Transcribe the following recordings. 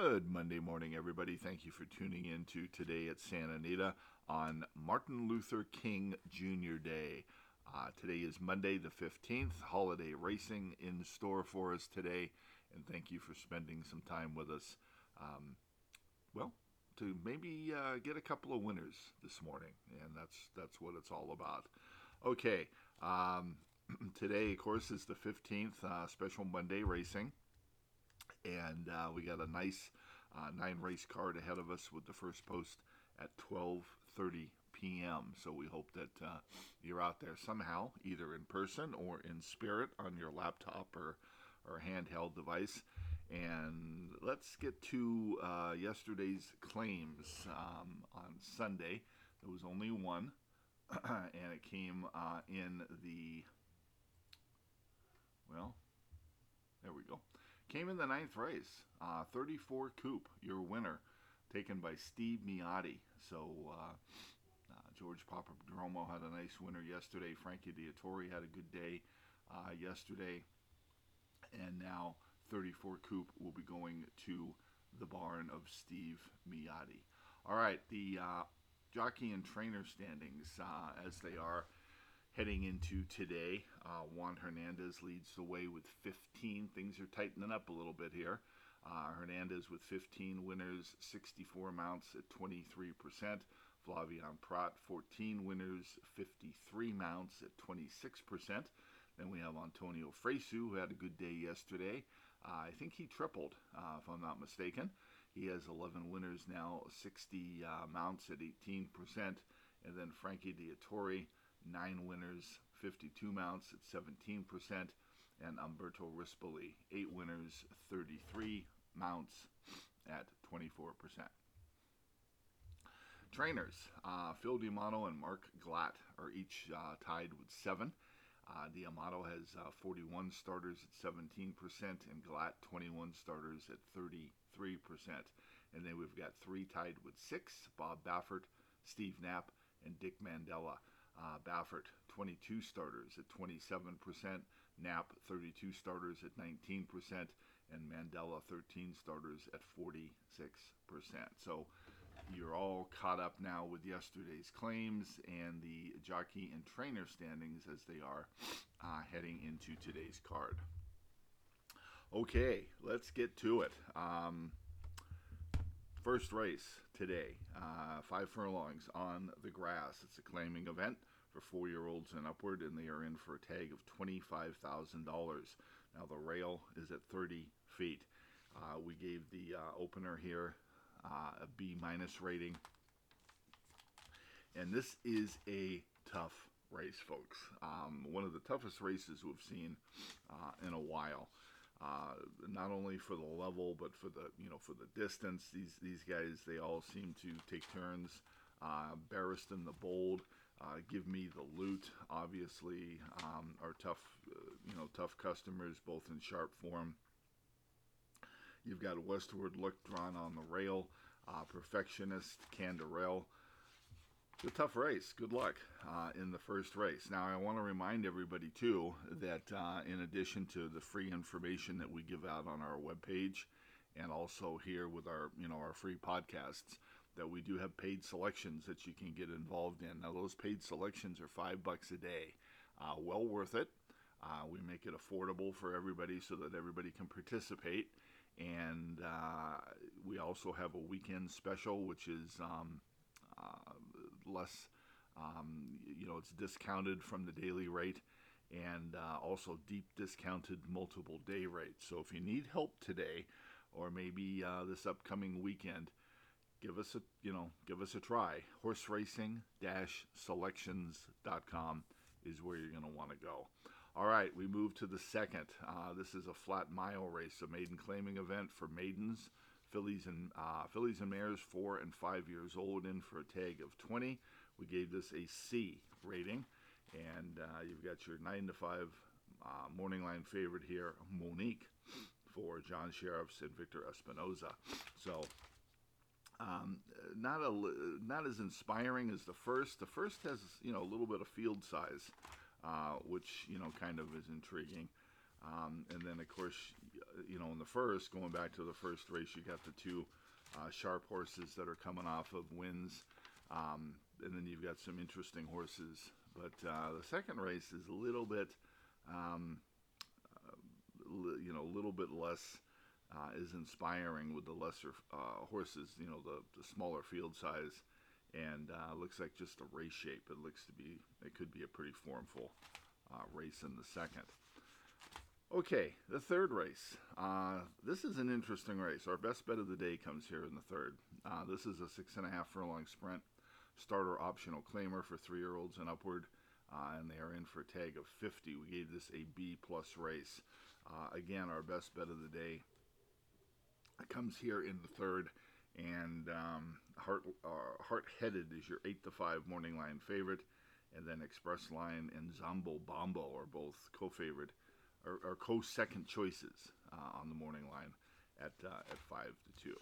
Good Monday morning, everybody. Thank you for tuning in to today at Santa Anita on Martin Luther King Jr. Day. Uh, today is Monday, the 15th, holiday racing in store for us today, and thank you for spending some time with us. Um, well, to maybe uh, get a couple of winners this morning, and that's that's what it's all about. Okay, um, today, of course, is the 15th uh, special Monday racing and uh, we got a nice uh, nine race card ahead of us with the first post at 12:30 p.m. So we hope that uh, you're out there somehow, either in person or in spirit on your laptop or or handheld device. And let's get to uh, yesterday's claims um, on Sunday. There was only one, and it came uh, in the well. There we go. Came in the ninth race, uh, 34 Coupe, your winner, taken by Steve Miyadi. So uh, uh, George Papaprodromou had a nice winner yesterday. Frankie Dettori had a good day uh, yesterday. And now 34 Coupe will be going to the barn of Steve Miyadi. All right, the uh, jockey and trainer standings uh, as they are heading into today. Uh, Juan Hernandez leads the way with 15. Things are tightening up a little bit here. Uh, Hernandez with 15 winners, 64 mounts at 23%. Flavien Prat, 14 winners, 53 mounts at 26%. Then we have Antonio Fresu, who had a good day yesterday. Uh, I think he tripled, uh, if I'm not mistaken. He has 11 winners now, 60 uh, mounts at 18%. And then Frankie Dettori, nine winners, 52 mounts at 17%, and Umberto Rispoli, eight winners, 33 mounts at 24%. Trainers, uh, Phil D'Amato and Mark Glatt are each uh, tied with seven. Uh, D'Amato has uh, 41 starters at 17%, and Glatt 21 starters at 33%. And then we've got three tied with six Bob Baffert, Steve Knapp, and Dick Mandella. Uh, Baffert, 22 starters at 27%, Knapp, 32 starters at 19%, and Mandella 13 starters at 46%. So you're all caught up now with yesterday's claims and the jockey and trainer standings as they are uh, heading into today's card. Okay, let's get to it. Um, first race today, uh, five furlongs on the grass. It's a claiming event for four year olds and upward, and they are in for a tag of $25,000. Now, the rail is at 30 feet. Uh, we gave the uh, opener here uh, a B minus rating. And this is a tough race, folks. Um, one of the toughest races we've seen uh, in a while. Uh, not only for the level, but for the you know for the distance. These these guys they all seem to take turns. Uh, Barristan the Bold, uh, give me the loot. Obviously, um, are tough uh, you know tough customers both in sharp form. You've got a westward look drawn on the rail. Uh, perfectionist Canderel. It's a tough race. Good luck uh, in the first race. Now, I want to remind everybody, too, that uh, in addition to the free information that we give out on our webpage and also here with our, you know, our free podcasts, that we do have paid selections that you can get involved in. Now, those paid selections are five bucks a day. Uh, well worth it. Uh, we make it affordable for everybody so that everybody can participate. And uh, we also have a weekend special, which is um, uh, less, um, you know, it's discounted from the daily rate and uh, also deep discounted multiple day rates. So if you need help today or maybe uh, this upcoming weekend, give us a you know give us a try. Horse racing selections.com is where you're going to want to go. All right, we move to the second. Uh, this is a flat mile race, a maiden claiming event for maidens, fillies and uh, fillies and mares four and five years old in for a tag of 20. We gave this a C rating, and uh, you've got your nine to five uh, morning line favorite here, Monique, for John Sherriffs and Victor Espinoza. So. Um, not a not as inspiring as the first. The first has you know a little bit of field size, uh, which you know kind of is intriguing. Um, and then of course you know, in the first, going back to the first race, you got the two uh, sharp horses that are coming off of wins. Um, and then you've got some interesting horses. But uh, the second race is a little bit, um, uh, you know, a little bit less uh, is inspiring with the lesser uh, horses, you know, the, the smaller field size. And uh, looks like just a race shape. It looks to be, it could be a pretty formful uh, race in the second. Okay, the third race. Uh, this is an interesting race. Our best bet of the day comes here in the third. Uh, this is a six and a half furlong sprint. Starter optional claimer for three year olds and upward, uh, and they are in for a tag of 50. We gave this a B plus race. Uh, again, our best bet of the day comes here in the third, and um, Heart uh, Heart Headed is your eight to five morning line favorite, and then Express Line and Zombo Bombo are both co-favorite or, or co-second choices uh, on the morning line at uh, at five to two.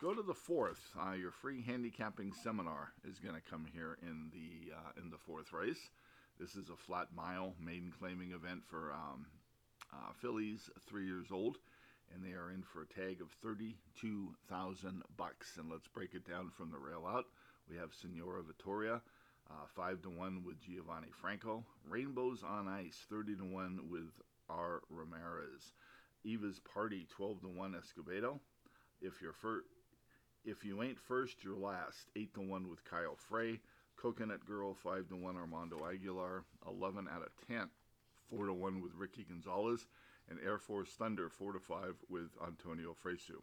Go to the fourth. Uh, your free handicapping seminar is going to come here in the uh, in the fourth race. This is a flat mile maiden claiming event for um, uh, fillies three years old, and they are in for a tag of thirty-two thousand bucks. And let's break it down from the rail out. We have Senora Vittoria, uh, five to one with Giovanni Franco. Rainbows on Ice, thirty to one with R. Ramirez. Eva's Party, twelve to one Escobedo. If you're first if you ain't first, you're last. 8 to 1 with Kyle Frey. Coconut Girl, 5 to 1 Armando Aguilar. 11 out of 10. 4 to 1 with Ricky Gonzalez. And Air Force Thunder, 4 to 5 with Antonio Fresu.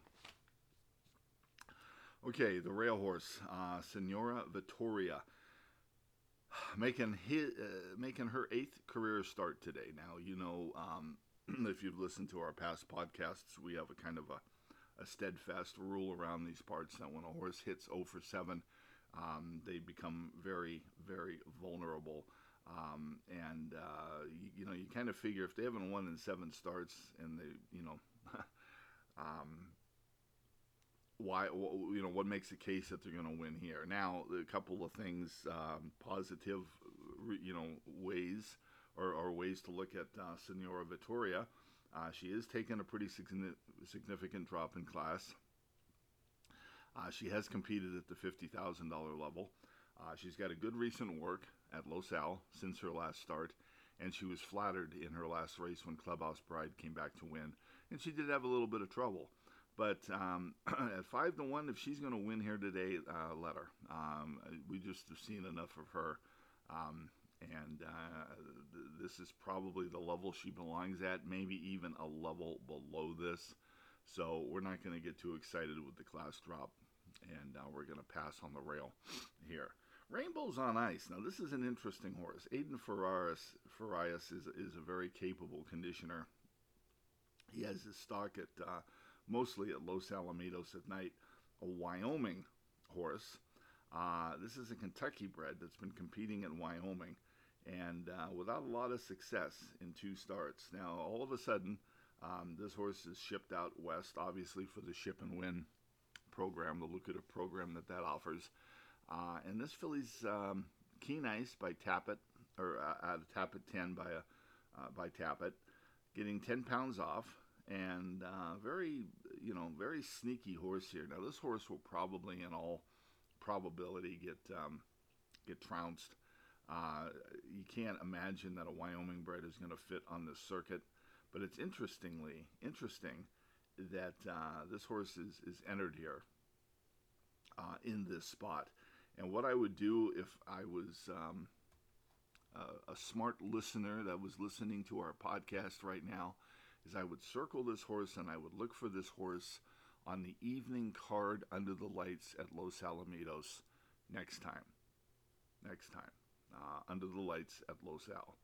Okay, the rail horse, uh, Senora Vittoria, making his, uh, making her eighth career start today. Now you know um, if you've listened to our past podcasts, we have a kind of a a steadfast rule around these parts that when a horse hits 0 for 7, um, they become very, very vulnerable. Um, and uh, you, you, know, you kind of figure if they haven't won in seven starts, and they, you know, um, why, you know, what makes the case that they're going to win here? Now, a couple of things, um, positive, you know, ways or, or, ways to look at uh, Senora Vittoria. Uh, she is taking a pretty significant drop in class. Uh, she has competed at the $50,000 level. Uh, she's got a good recent work at Los Al since her last start, and she was flattered in her last race when Clubhouse Bride came back to win. And she did have a little bit of trouble. But um, at five to one, if she's going to win here today, uh, let her. Um, we just have seen enough of her. Um, and uh, th- this is probably the level she belongs at, maybe even a level below this. So we're not going to get too excited with the class drop, and uh, we're going to pass on the rail here. Rainbows on Ice. Now this is an interesting horse. Aiden Ferraris, Farias is is a very capable conditioner. He has his stock at uh, mostly at Los Alamitos at night, a Wyoming horse. Uh, this is a Kentucky bred that's been competing in Wyoming and uh, without a lot of success in two starts. Now, all of a sudden, um, this horse is shipped out west, obviously for the ship and win program, the lucrative program that that offers. Uh, and this filly's um, Keen Ice by Tapit, or uh, out of Tapit 10 by a uh, by Tapit, getting 10 pounds off, and uh, very you know very sneaky horse here. Now this horse will probably, in all probability, get um, get trounced uh, you can't imagine that a Wyoming bred is going to fit on this circuit, but it's interestingly interesting that uh, this horse is, is entered here uh, in this spot. And what I would do if I was um, a, smart listener that was listening to our podcast right now is I would circle this horse and I would look for this horse on the evening card under the lights at Los Alamitos next time. Next time uh, under the lights at Los Al.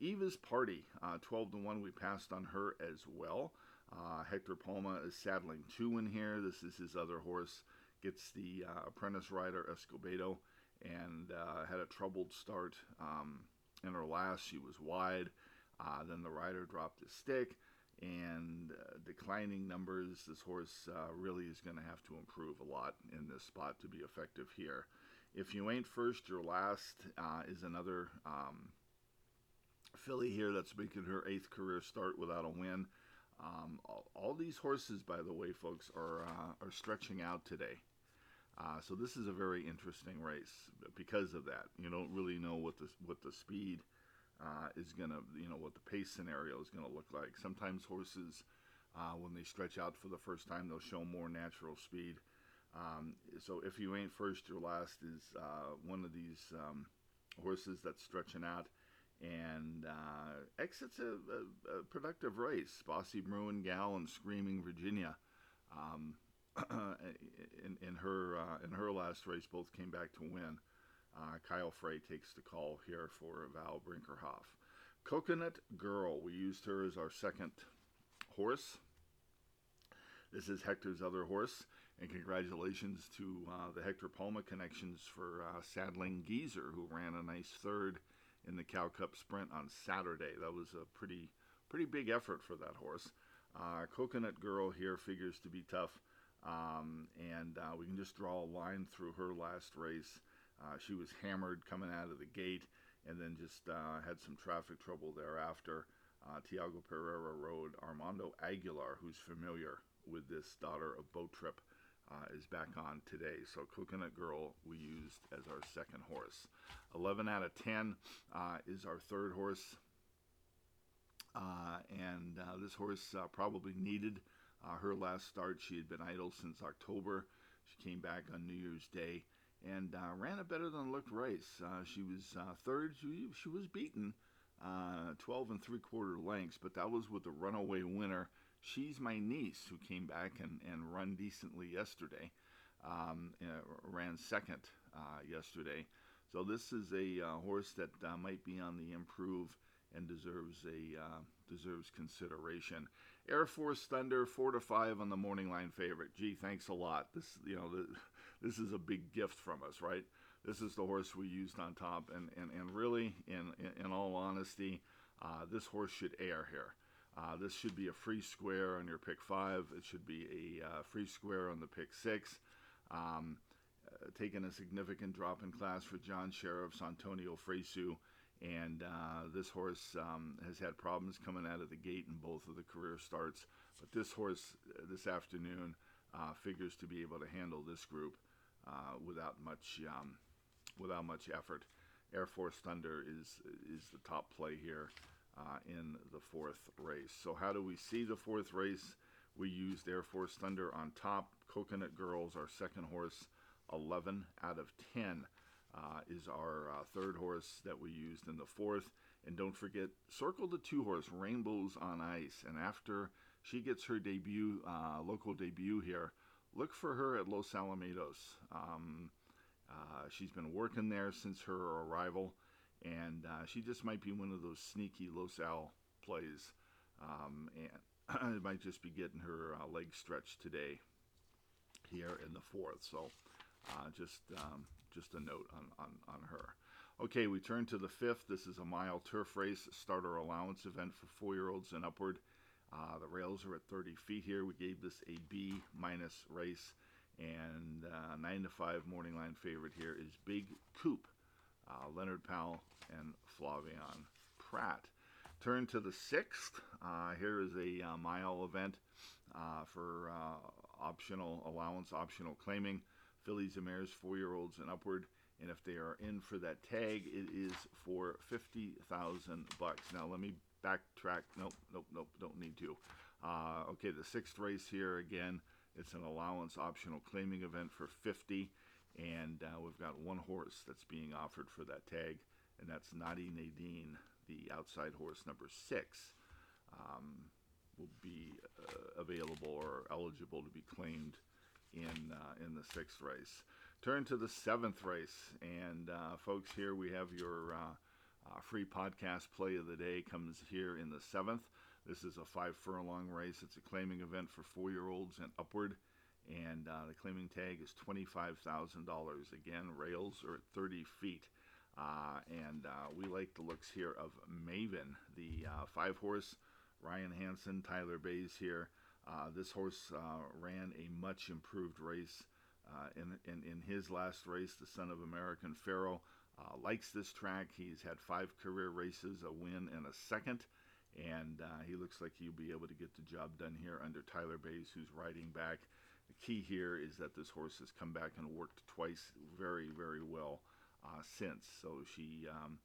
Eva's Party, uh, 12 to 1, we passed on her as well. Uh, Hector Palma is saddling two in here. This is his other horse. Gets the uh, apprentice rider Escobedo and uh, had a troubled start. Um, in her last, she was wide. Uh, then the rider dropped his stick and uh, declining numbers. This horse uh, really is going to have to improve a lot in this spot to be effective here. If you ain't first, you're last uh, is another um, filly here that's making her eighth career start without a win. Um, all, all, these horses, by the way, folks, are uh, are stretching out today. Uh, so this is a very interesting race because of that. You don't really know what the what the speed uh, is gonna, you know, what the pace scenario is gonna look like. Sometimes horses, uh, when they stretch out for the first time, they'll show more natural speed. Um, so if you ain't first, or last is uh, one of these um, horses that's stretching out and uh, exits a, a, a, productive race. Bossy Bruin Gal and Screaming Virginia. Um, in, in her uh, in her last race, both came back to win. Uh, Kyle Frey takes the call here for Val Brinkerhoff. Coconut Girl, we used her as our second horse. This is Hector's other horse, and congratulations to uh, the Hector Palma connections for uh, saddling Geezer, who ran a nice third in the Cal Cup Sprint on Saturday. That was a pretty pretty big effort for that horse. Uh, Coconut Girl here figures to be tough, um, and uh, we can just draw a line through her last race. Uh, she was hammered coming out of the gate, and then just uh, had some traffic trouble thereafter. Uh, Tiago Pereira rode Armando Aguilar, who's familiar with this daughter of Boat Trip. Uh, is back on today. So Coconut Girl we used as our second horse. 11 out of 10 uh, is our third horse. And this horse probably needed uh, her last start. She had been idle since October. She came back on New Year's Day and ran a better than looked race. she was third. She, she was beaten 12 and three quarter lengths, but that was with the runaway winner She's my niece who came back and, and run decently yesterday. Um, uh, ran second uh, yesterday. So this is a uh, horse that uh, might be on the improve and deserves a uh, deserves consideration. Air Force Thunder four to five on the morning line favorite. Gee, thanks a lot. This you know this is a big gift from us, right? This is the horse we used on top, and and, and really, in, in, all honesty, uh, this horse should air here. Uh, this should be a free square on your pick five. It should be a uh, free square on the pick six. Um, uh, taking a significant drop in class for John Sherriffs Antonio Fresu. And uh, this horse um, has had problems coming out of the gate in both of the career starts. But this horse uh, this afternoon uh, figures to be able to handle this group without much um, without much effort. Air Force Thunder is is the top play here uh, in the fourth race. So, how do we see the fourth race? We used Air Force Thunder on top. Coconut Girls, our second horse, 11 out of 10 uh, is our uh, third horse that we used in the fourth. And don't forget, circle the two horse, Rainbows on Ice. And after she gets her debut, uh, local debut here, look for her at Los Alamitos. Um, uh, she's been working there since her arrival and uh, she just might be one of those sneaky Los Al plays, um, and it might just be getting her uh, legs stretched today here in the fourth. So uh, just um, just a note on, on, on her. Okay, we turn to the fifth. This is a mile turf race starter allowance event for four-year-olds and upward. Uh, the rails are at 30 feet here. We gave this a B minus race, and uh, nine to five morning line favorite here is Big Coop uh, Leonard Powell, and Flavien Prat. Turn to the sixth. Uh, here is a uh, mile event uh, for optional allowance, optional claiming. Fillies and mares, four year olds and upward. And if they are in for that tag, it is for 50000 bucks. Now, let me backtrack. Nope, nope, nope, don't need to. Uh, okay, the sixth race here again. It's an allowance optional claiming event for 50 and uh, we've got one horse that's being offered for that tag, and that's Nadi Nadine, the outside horse number six, um, will be uh, available or eligible to be claimed in uh, in the sixth race. Turn to the seventh race, and uh, folks, here we have your uh, uh, free podcast play of the day comes here in the seventh. This is a five furlong race. It's a claiming event for four year olds and upward and uh, the claiming tag is $25,000. Again, rails are at 30 feet. Uh, and we like the looks here of Maven, the five horse. Ryan Hanson, Tyler Baze here. Uh, this horse uh, ran a much improved race in, in, in, his last race. The son of American Pharoah likes this track. He's had five career races, a win, and a second and uh, he looks like he'll be able to get the job done here under Tyler Baze, who's riding back. The key here is that this horse has come back and worked twice very, very well uh, since. So she, um,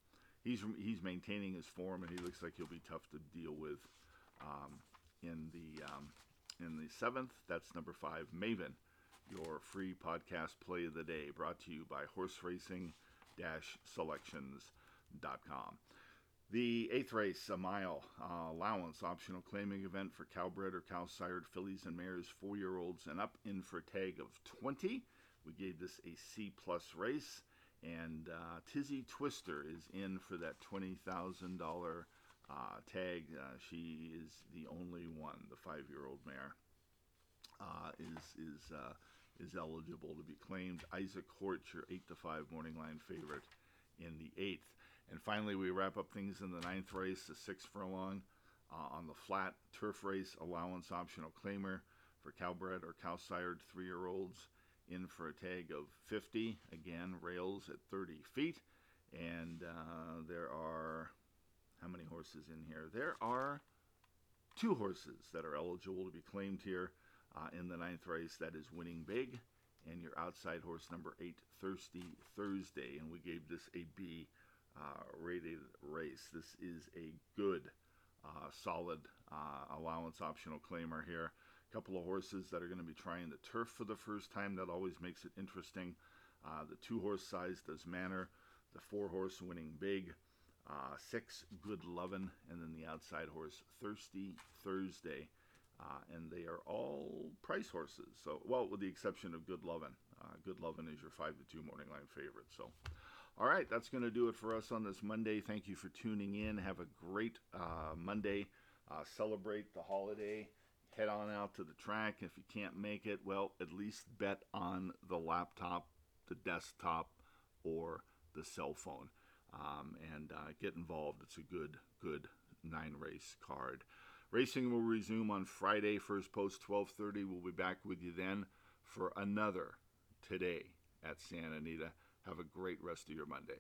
he's he's maintaining his form, and he looks like he'll be tough to deal with. Um, in the um, in the seventh, that's number five, Maven, your free podcast play of the day, brought to you by Horse Racing Selections.com. The eighth race, a mile uh, allowance optional claiming event for cowbred or cow sired fillies and mares, four year olds and up, in for tag of 20. We gave this a C plus race, and uh, Tizzy Twister is in for that $20,000 uh, tag. Uh, she is the only one, the five year old mare. Uh, is is uh, is eligible to be claimed. Isaac Hort, your eight to five morning line favorite in the eighth. And finally, we wrap up things in the ninth race, the six furlong uh, on the flat turf race allowance optional claimer for cowbred or cow sired three year olds in for a tag of 50. Again, rails at 30 feet. And uh, there are, how many horses in here? There are two horses that are eligible to be claimed here uh, in the ninth race. That is Winning Big and your outside horse number eight, Thirsty Thursday. And we gave this a B uh, rated race. This is a good, uh, solid uh, allowance optional claimer here. A couple of horses that are going to be trying the turf for the first time. That always makes it interesting. Uh, the two horse size does manner. The four horse winning big. Uh, six good lovin', and then the outside horse thirsty Thursday. Uh, and they are all price horses. So, well, with the exception of Good Lovin'. Uh, Good Lovin' is your five to two morning line favorite. So, all right, that's going to do it for us on this Monday. Thank you for tuning in. Have a great uh, Monday. Uh, celebrate the holiday. Head on out to the track. If you can't make it, well, at least bet on the laptop, the desktop, or the cell phone. Um, and uh, get involved. It's a good, good nine race card. Racing will resume on Friday, first post 12:30. We'll be back with you then for another today at Santa Anita. Have a great rest of your Monday.